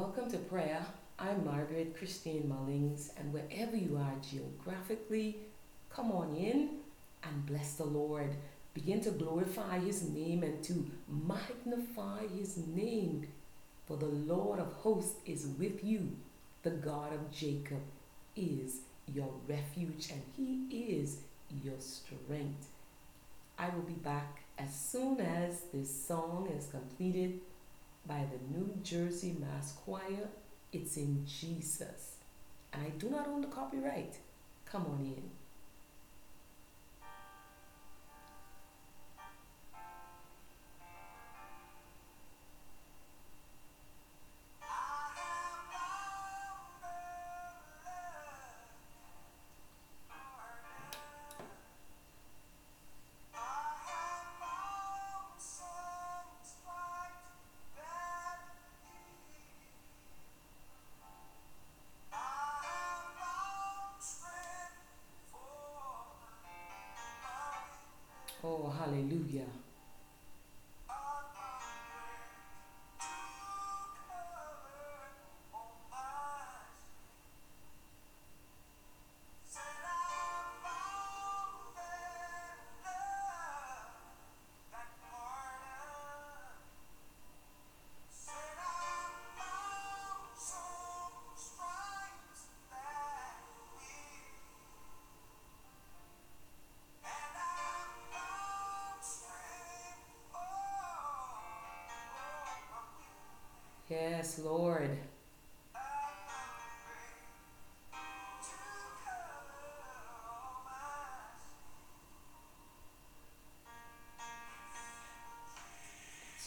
Welcome to prayer. I'm Margaret Christine Mullings, and wherever you are geographically, come on in and bless the Lord. Begin to glorify His name and to magnify His name. For the Lord of hosts is with you, the God of Jacob is your refuge, and He is your strength. I will be back as soon as this song is completed by the New Jersey Mass Choir. It's in Jesus. And I do not own the copyright. Come on in. Hallelujah. Yes, Lord.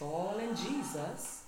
All in Jesus.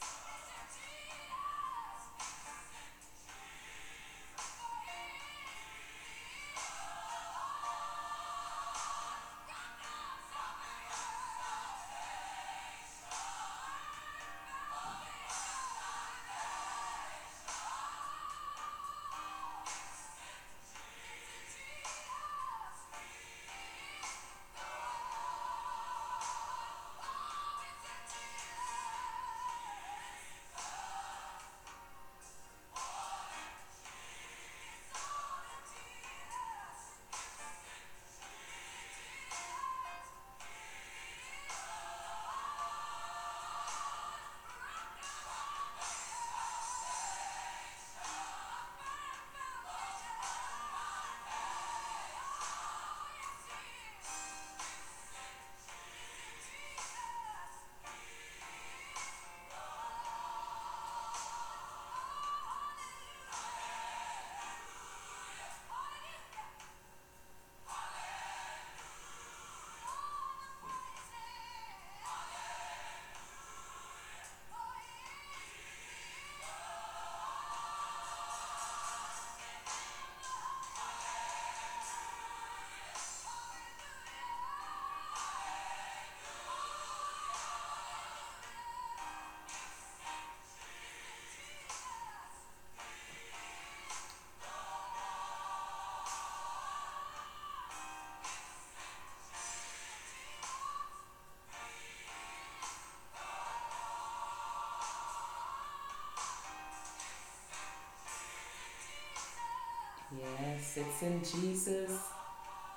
Yes, it's in Jesus.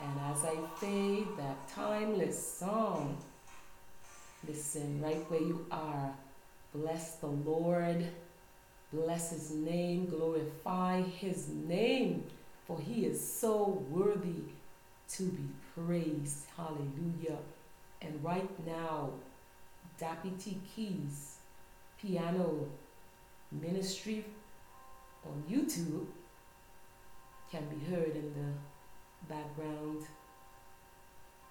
And as I fade that timeless song, listen right where you are. Bless the Lord. Bless his name. Glorify his name. For he is so worthy to be praised. Hallelujah. And right now, T Keys piano ministry on YouTube can be heard in the background.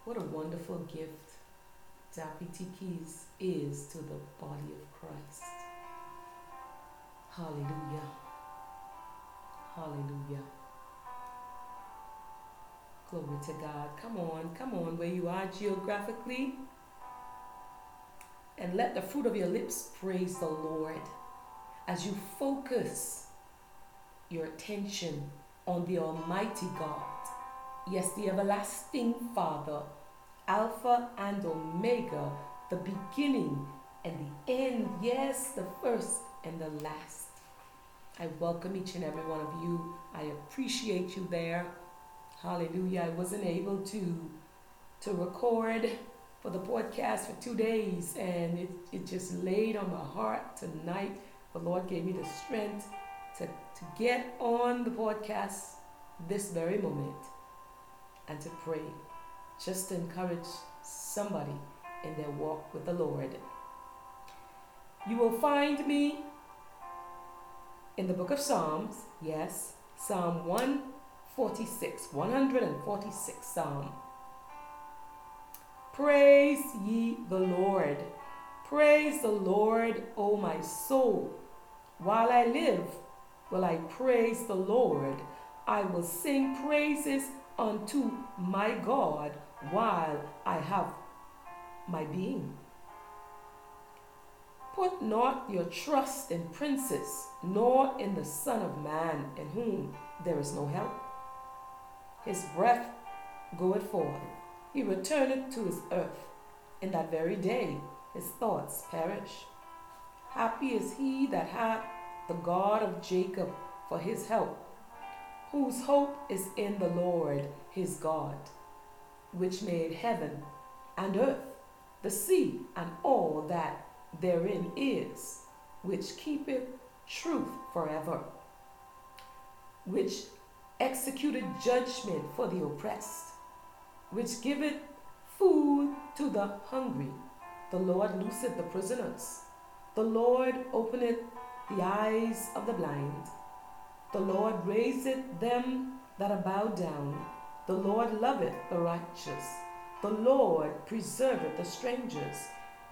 What a wonderful gift Dappy T Keys is to the body of Christ. Hallelujah. Hallelujah. Glory to God. Come on, come on, where you are geographically. And let the fruit of your lips praise the Lord as you focus your attention on the Almighty God. Yes, the everlasting Father, Alpha and Omega, the beginning and the end. Yes, the first and the last. I welcome each and every one of you. I appreciate you there. Hallelujah. I wasn't able to to record for the podcast for two days and it, it just laid on my heart tonight. The Lord gave me the strength to, to get on the podcast this very moment and to pray. Just to encourage somebody in their walk with the Lord. You will find me in the book of Psalms, yes, Psalm 146, 146 Psalm. Praise ye the Lord. Praise the Lord, O my soul. While I live, will I praise the Lord. I will sing praises unto my God while I have my being. Put not your trust in princes, nor in the Son of Man, in whom there is no help. His breath goeth forth, he returneth to his earth. In that very day his thoughts perish. Happy is he that hath the God of Jacob for his help, whose hope is in the Lord his God, which made heaven and earth, the sea, and all that therein is, which keepeth truth forever, which executed judgment for the oppressed, which giveth food to the hungry. The Lord looseth the prisoners. The Lord openeth the eyes of the blind. The Lord raiseth them that are bowed down. The Lord loveth the righteous. The Lord preserveth the strangers.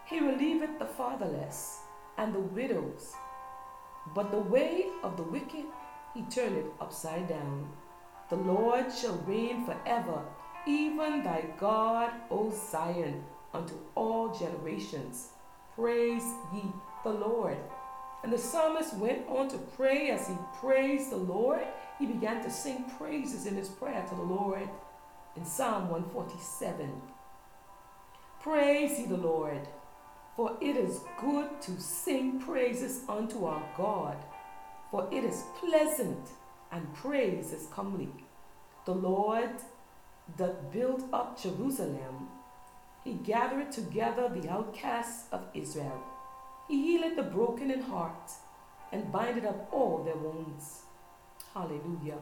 He relieveth the fatherless and the widows. But the way of the wicked he turneth upside down. The Lord shall reign forever, even thy God, O Zion, unto all generations. Praise ye the Lord. And the psalmist went on to pray as he praised the Lord. He began to sing praises in his prayer to the Lord in Psalm 147. Praise ye the Lord, for it is good to sing praises unto our God, for it is pleasant and praise is comely. The Lord doth build up Jerusalem, he gathereth together the outcasts of Israel. He healeth the broken in heart and bindeth up all their wounds. Hallelujah.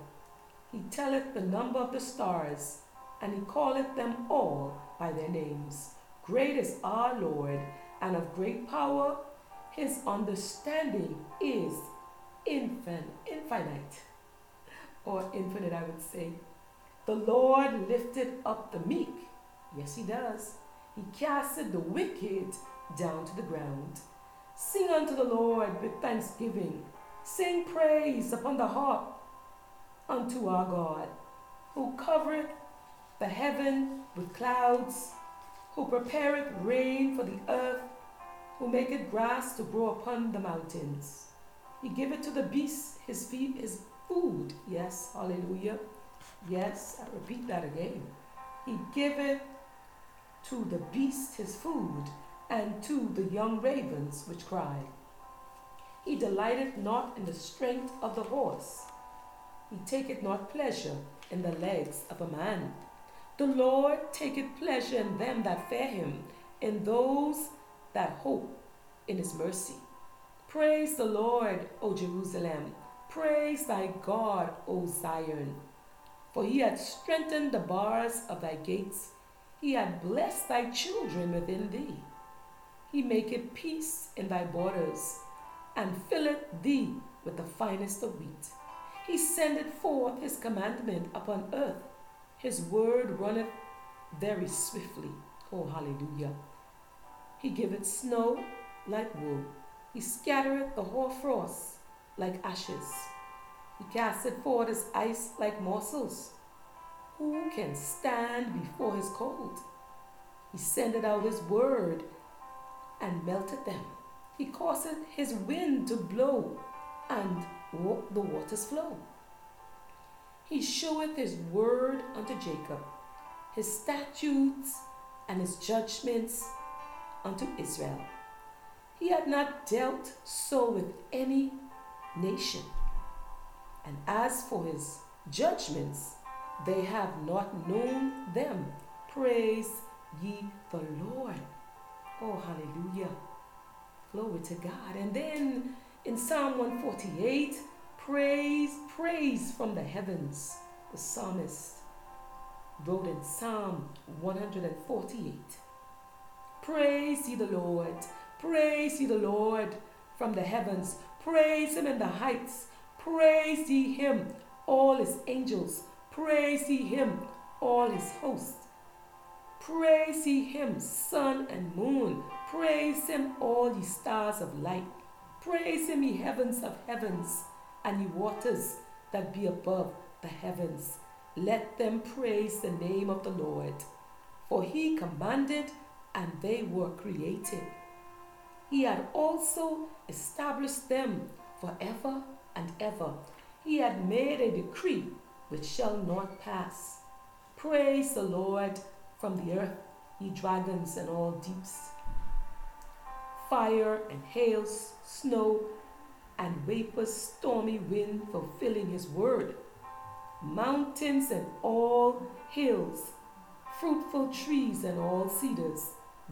He telleth the number of the stars, and he calleth them all by their names. Great is our Lord, and of great power. His understanding is infin- infinite, or infinite, I would say. The Lord lifted up the meek. Yes, he does. He casted the wicked down to the ground. Sing unto the Lord with thanksgiving. Sing praise upon the harp unto our God, who covereth the heaven with clouds, who prepareth rain for the earth, who maketh grass to grow upon the mountains. He giveth to the beasts his feet his food. Yes, hallelujah. Yes, I repeat that again. He giveth to the beast his food, and to the young ravens which cry. He delighteth not in the strength of the horse, He taketh not pleasure in the legs of a man. The Lord taketh pleasure in them that fear him, in those that hope in his mercy. Praise the Lord, O Jerusalem. Praise thy God, O Zion. For he hath strengthened the bars of thy gates. He hath blessed thy children within thee. He maketh peace in thy borders, and filleth thee with the finest of wheat. He sendeth forth his commandment upon earth. His word runneth very swiftly. Oh, hallelujah. He giveth snow like wool. He scattereth the hoarfrost like ashes. He casteth forth his ice like morsels. Who can stand before his cold? He sendeth out his word and melted them. He causeth his wind to blow, and the waters flow. He showeth his word unto Jacob, his statutes and his judgments unto Israel. He had not dealt so with any nation. And as for his judgments, they have not known them. Praise ye the Lord. Oh, hallelujah. Glory to God. And then in Psalm 148, praise, praise from the heavens. The psalmist wrote in Psalm 148 Praise ye the Lord. Praise ye the Lord from the heavens. Praise him in the heights. Praise ye him, all his angels. Praise ye him, all his hosts. Praise ye him, sun and moon. Praise him, all ye stars of light. Praise him, ye heavens of heavens, and ye waters that be above the heavens. Let them praise the name of the Lord. For he commanded, and they were created. He had also established them forever and ever. He had made a decree which shall not pass. Praise the Lord from the earth, ye dragons and all deeps. Fire and hail, snow and vapors, stormy wind fulfilling his word. Mountains and all hills, fruitful trees and all cedars,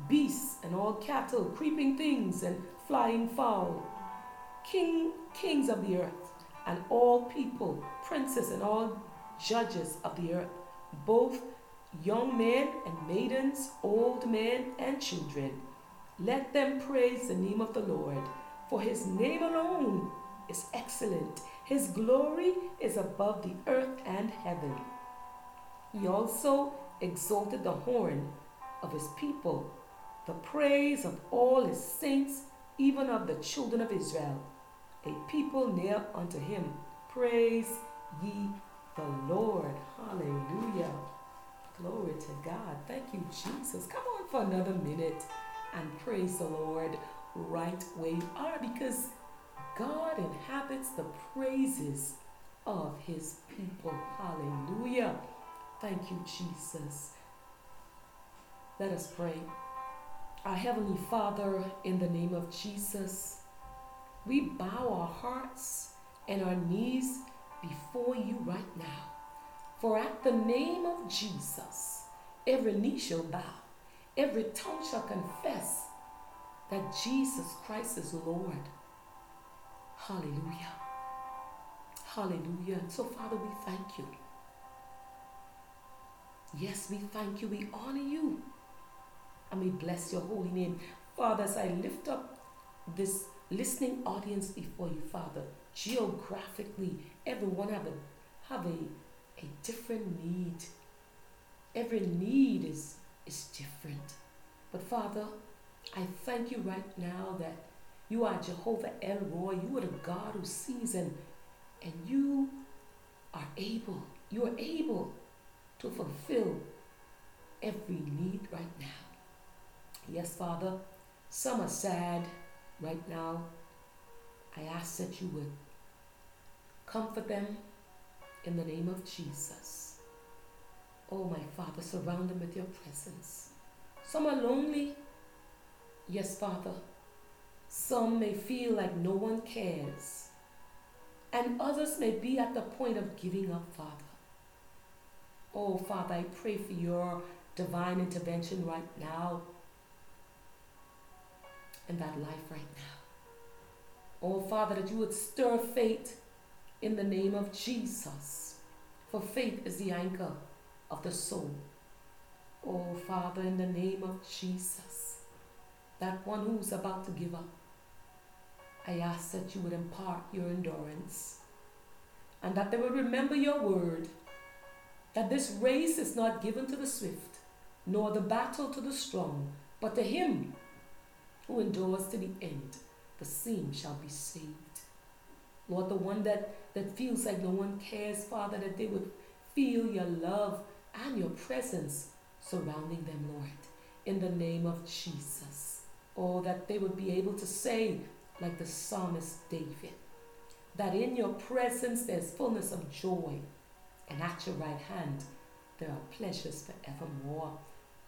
beasts and all cattle, creeping things and flying fowl, king, kings of the earth, and all people, princes and all judges of the earth, both young men and maidens, old men and children. Let them praise the name of the Lord, for his name alone is excellent. His glory is above the earth and heaven. He also exalted the horn of his people, the praise of all his saints, even of the children of Israel, a people near unto him. Praise ye the Lord. Hallelujah. Glory to God. Thank you, Jesus. Come on for another minute and praise the Lord right where you are because God inhabits the praises of his people. Hallelujah. Thank you, Jesus. Let us pray. Our Heavenly Father, in the name of Jesus, we bow our hearts and our knees before you right now. For at the name of Jesus, every knee shall bow, every tongue shall confess that Jesus Christ is Lord. Hallelujah. Hallelujah. And so, Father, we thank you. Yes, we thank you. We honor you. And we bless your holy name. Father, as I lift up this listening audience before you, Father, geographically, everyone have a, have a a different need. Every need is, is different. But Father, I thank you right now that you are Jehovah El Roi. You are the God who sees and, and you are able, you are able to fulfill every need right now. Yes, Father, some are sad right now. I ask that you would comfort them, in the name of Jesus. Oh, my Father, surround them with your presence. Some are lonely. Yes, Father. Some may feel like no one cares. And others may be at the point of giving up, Father. Oh, Father, I pray for your divine intervention right now in that life right now. Oh, Father, that you would stir faith in the name of Jesus. For faith is the anchor of the soul. Oh, Father, in the name of Jesus, that one who's about to give up, I ask that you would impart your endurance and that they would remember your word that this race is not given to the swift, nor the battle to the strong, but to him who endures to the end. The same shall be saved. Lord, the one that, that feels like no one cares, Father, that they would feel your love and your presence surrounding them, Lord, in the name of Jesus. Oh, that they would be able to say, like the psalmist David, that in your presence there's fullness of joy, and at your right hand there are pleasures forevermore.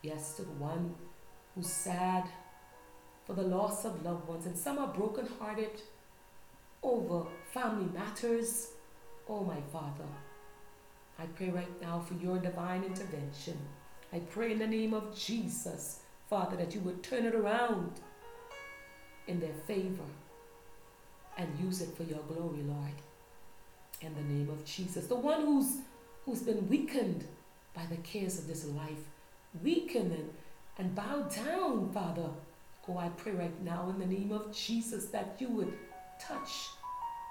Yes, to the one who's sad for the loss of loved ones, and some are brokenhearted over family matters. Oh, my Father, I pray right now for your divine intervention. I pray in the name of Jesus, Father, that you would turn it around in their favor and use it for your glory, Lord. In the name of Jesus. The one who's who's been weakened by the cares of this life, weakened and, and bowed down, Father. Oh, I pray right now in the name of Jesus that you would touch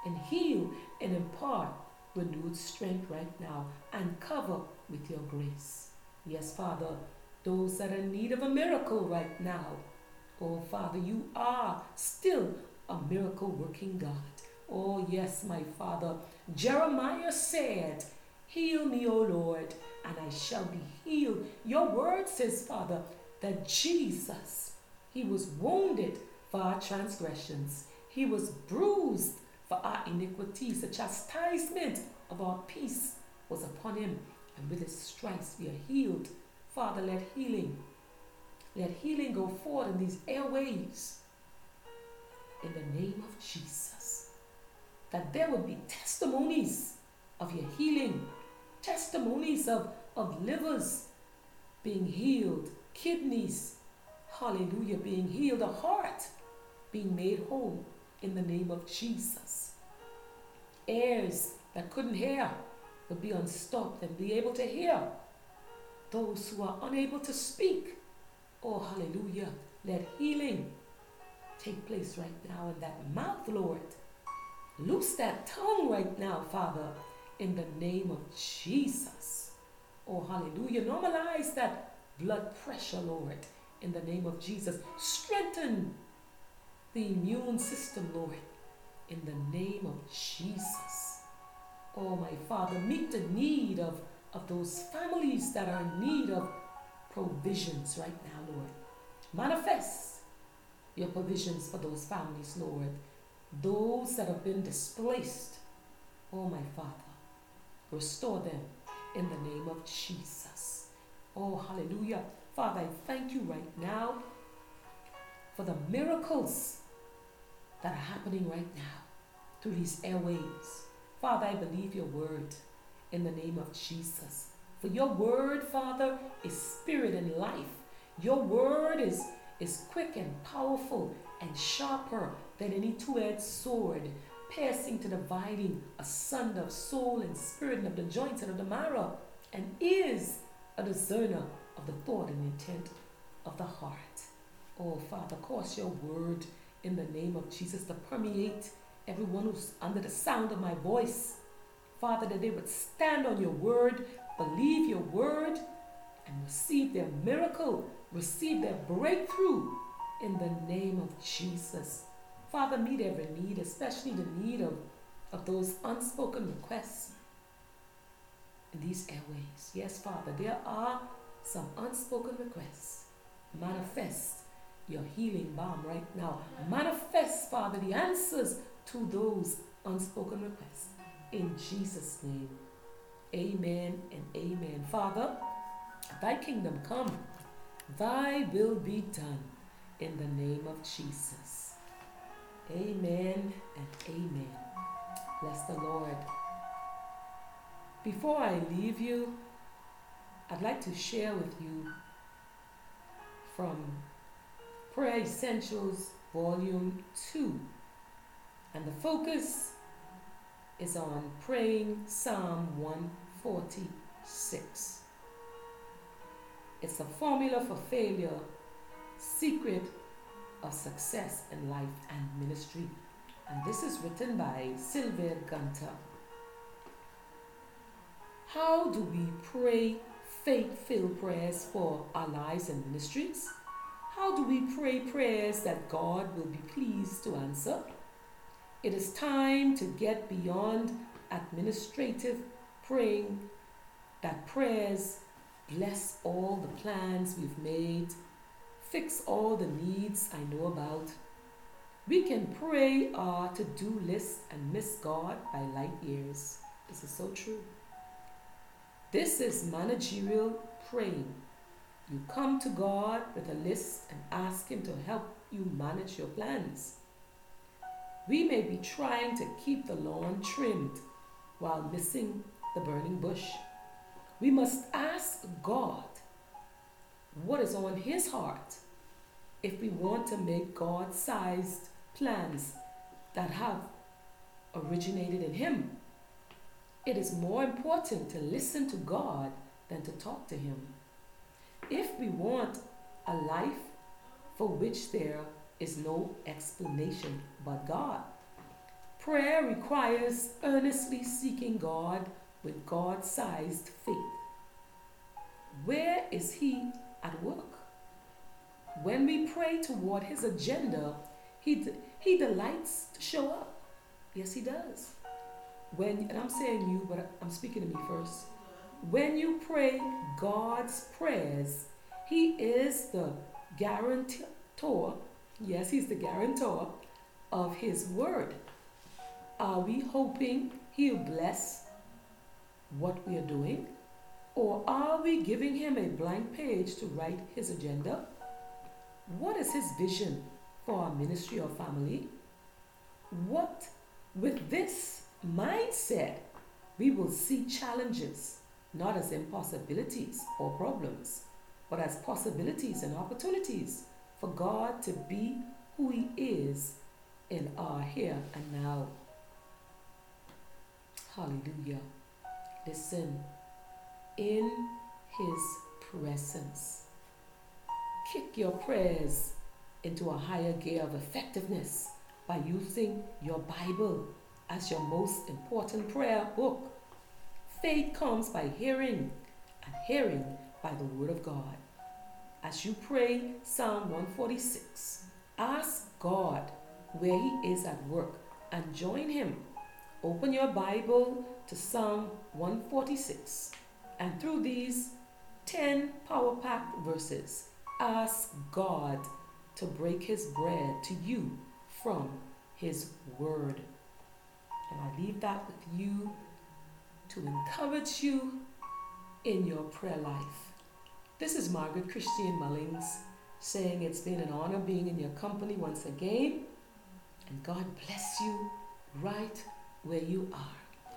and heal and impart renewed strength right now and cover with your grace. Yes, Father, those that are in need of a miracle right now. Oh, Father, you are still a miracle working God. Oh, yes, my Father. Jeremiah said, Heal me, O Lord, and I shall be healed. Your word says, Father, that Jesus, he was wounded for our transgressions, he was bruised for our iniquities. The chastisement of our peace was upon him, and with his stripes we are healed. Father, let healing, let healing go forth in these airways in the name of Jesus. That there would be testimonies of your healing, testimonies of, of livers being healed, kidneys, hallelujah, being healed, a heart being made whole in the name of Jesus. Ears that couldn't hear would be unstopped and be able to hear. Those who are unable to speak, oh hallelujah, let healing take place right now in that mouth, Lord. Loose that tongue right now, Father, in the name of Jesus. Oh, hallelujah. Normalize that blood pressure, Lord, in the name of Jesus. Strengthen the immune system, Lord, in the name of Jesus. Oh, my Father, meet the need of, of those families that are in need of provisions right now, Lord. Manifest your provisions for those families, Lord. Those that have been displaced, oh, my Father, restore them in the name of Jesus. Oh, hallelujah. Father, I thank you right now for the miracles that are happening right now through these airways. Father, I believe your word in the name of Jesus. For your word, Father, is spirit and life. Your word is, is quick and powerful and sharper than any two edged sword, piercing to dividing asunder of soul and spirit and of the joints and of the marrow, and is a discerner of the thought and intent of the heart. Oh, Father, cause your word in the name of Jesus to permeate everyone who's under the sound of my voice. Father, that they would stand on your word, believe your word, and receive their miracle, receive their breakthrough in the name of Jesus. Father, meet every need, especially the need of, of those unspoken requests in these airways. Yes, Father, there are some unspoken requests. Manifest your healing balm right now. Manifest, Father, the answers to those unspoken requests. In Jesus' name, amen and amen. Father, thy kingdom come, thy will be done in the name of Jesus. Amen and amen. Bless the Lord. Before I leave you, I'd like to share with you from Prayer Essentials Volume 2. And the focus is on praying Psalm 146. It's a formula for failure, secret of success in life and ministry. And this is written by Sylvia Gunter. How do we pray faith filled prayers for our lives and ministries? How do we pray prayers that God will be pleased to answer? It is time to get beyond administrative praying that prayers bless all the plans we've made, fix all the needs I know about. We can pray our to do list and miss God by light years. This is so true. This is managerial praying. You come to God with a list and ask Him to help you manage your plans. We may be trying to keep the lawn trimmed while missing the burning bush. We must ask God what is on His heart if we want to make God sized plans that have originated in Him. It is more important to listen to God than to talk to Him. If we want a life for which there is no explanation but God, prayer requires earnestly seeking God with God sized faith. Where is He at work? When we pray toward His agenda, He, he delights to show up. Yes, He does. When, and I'm saying you, but I'm speaking to me first. When you pray God's prayers, He is the guarantor, yes, He's the guarantor of His word. Are we hoping He'll bless what we are doing? Or are we giving Him a blank page to write His agenda? What is His vision for our ministry or family? What, with this mindset, we will see challenges not as impossibilities or problems, but as possibilities and opportunities for God to be who He is in our here and now. Hallelujah. Listen, in His presence, kick your prayers into a higher gear of effectiveness by using your Bible as your most important prayer book. Faith comes by hearing, and hearing by the Word of God. As you pray Psalm 146, ask God where He is at work and join Him. Open your Bible to Psalm 146, and through these 10 power packed verses, ask God to break His bread to you from His Word. And I leave that with you to encourage you in your prayer life. This is Margaret Christine Mullings saying it's been an honor being in your company once again. And God bless you right where you are.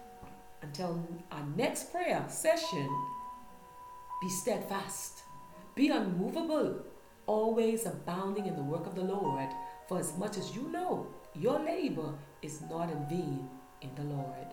Until our next prayer session, be steadfast, be unmovable, always abounding in the work of the Lord, for as much as you know your labor is not in vain in the Lord.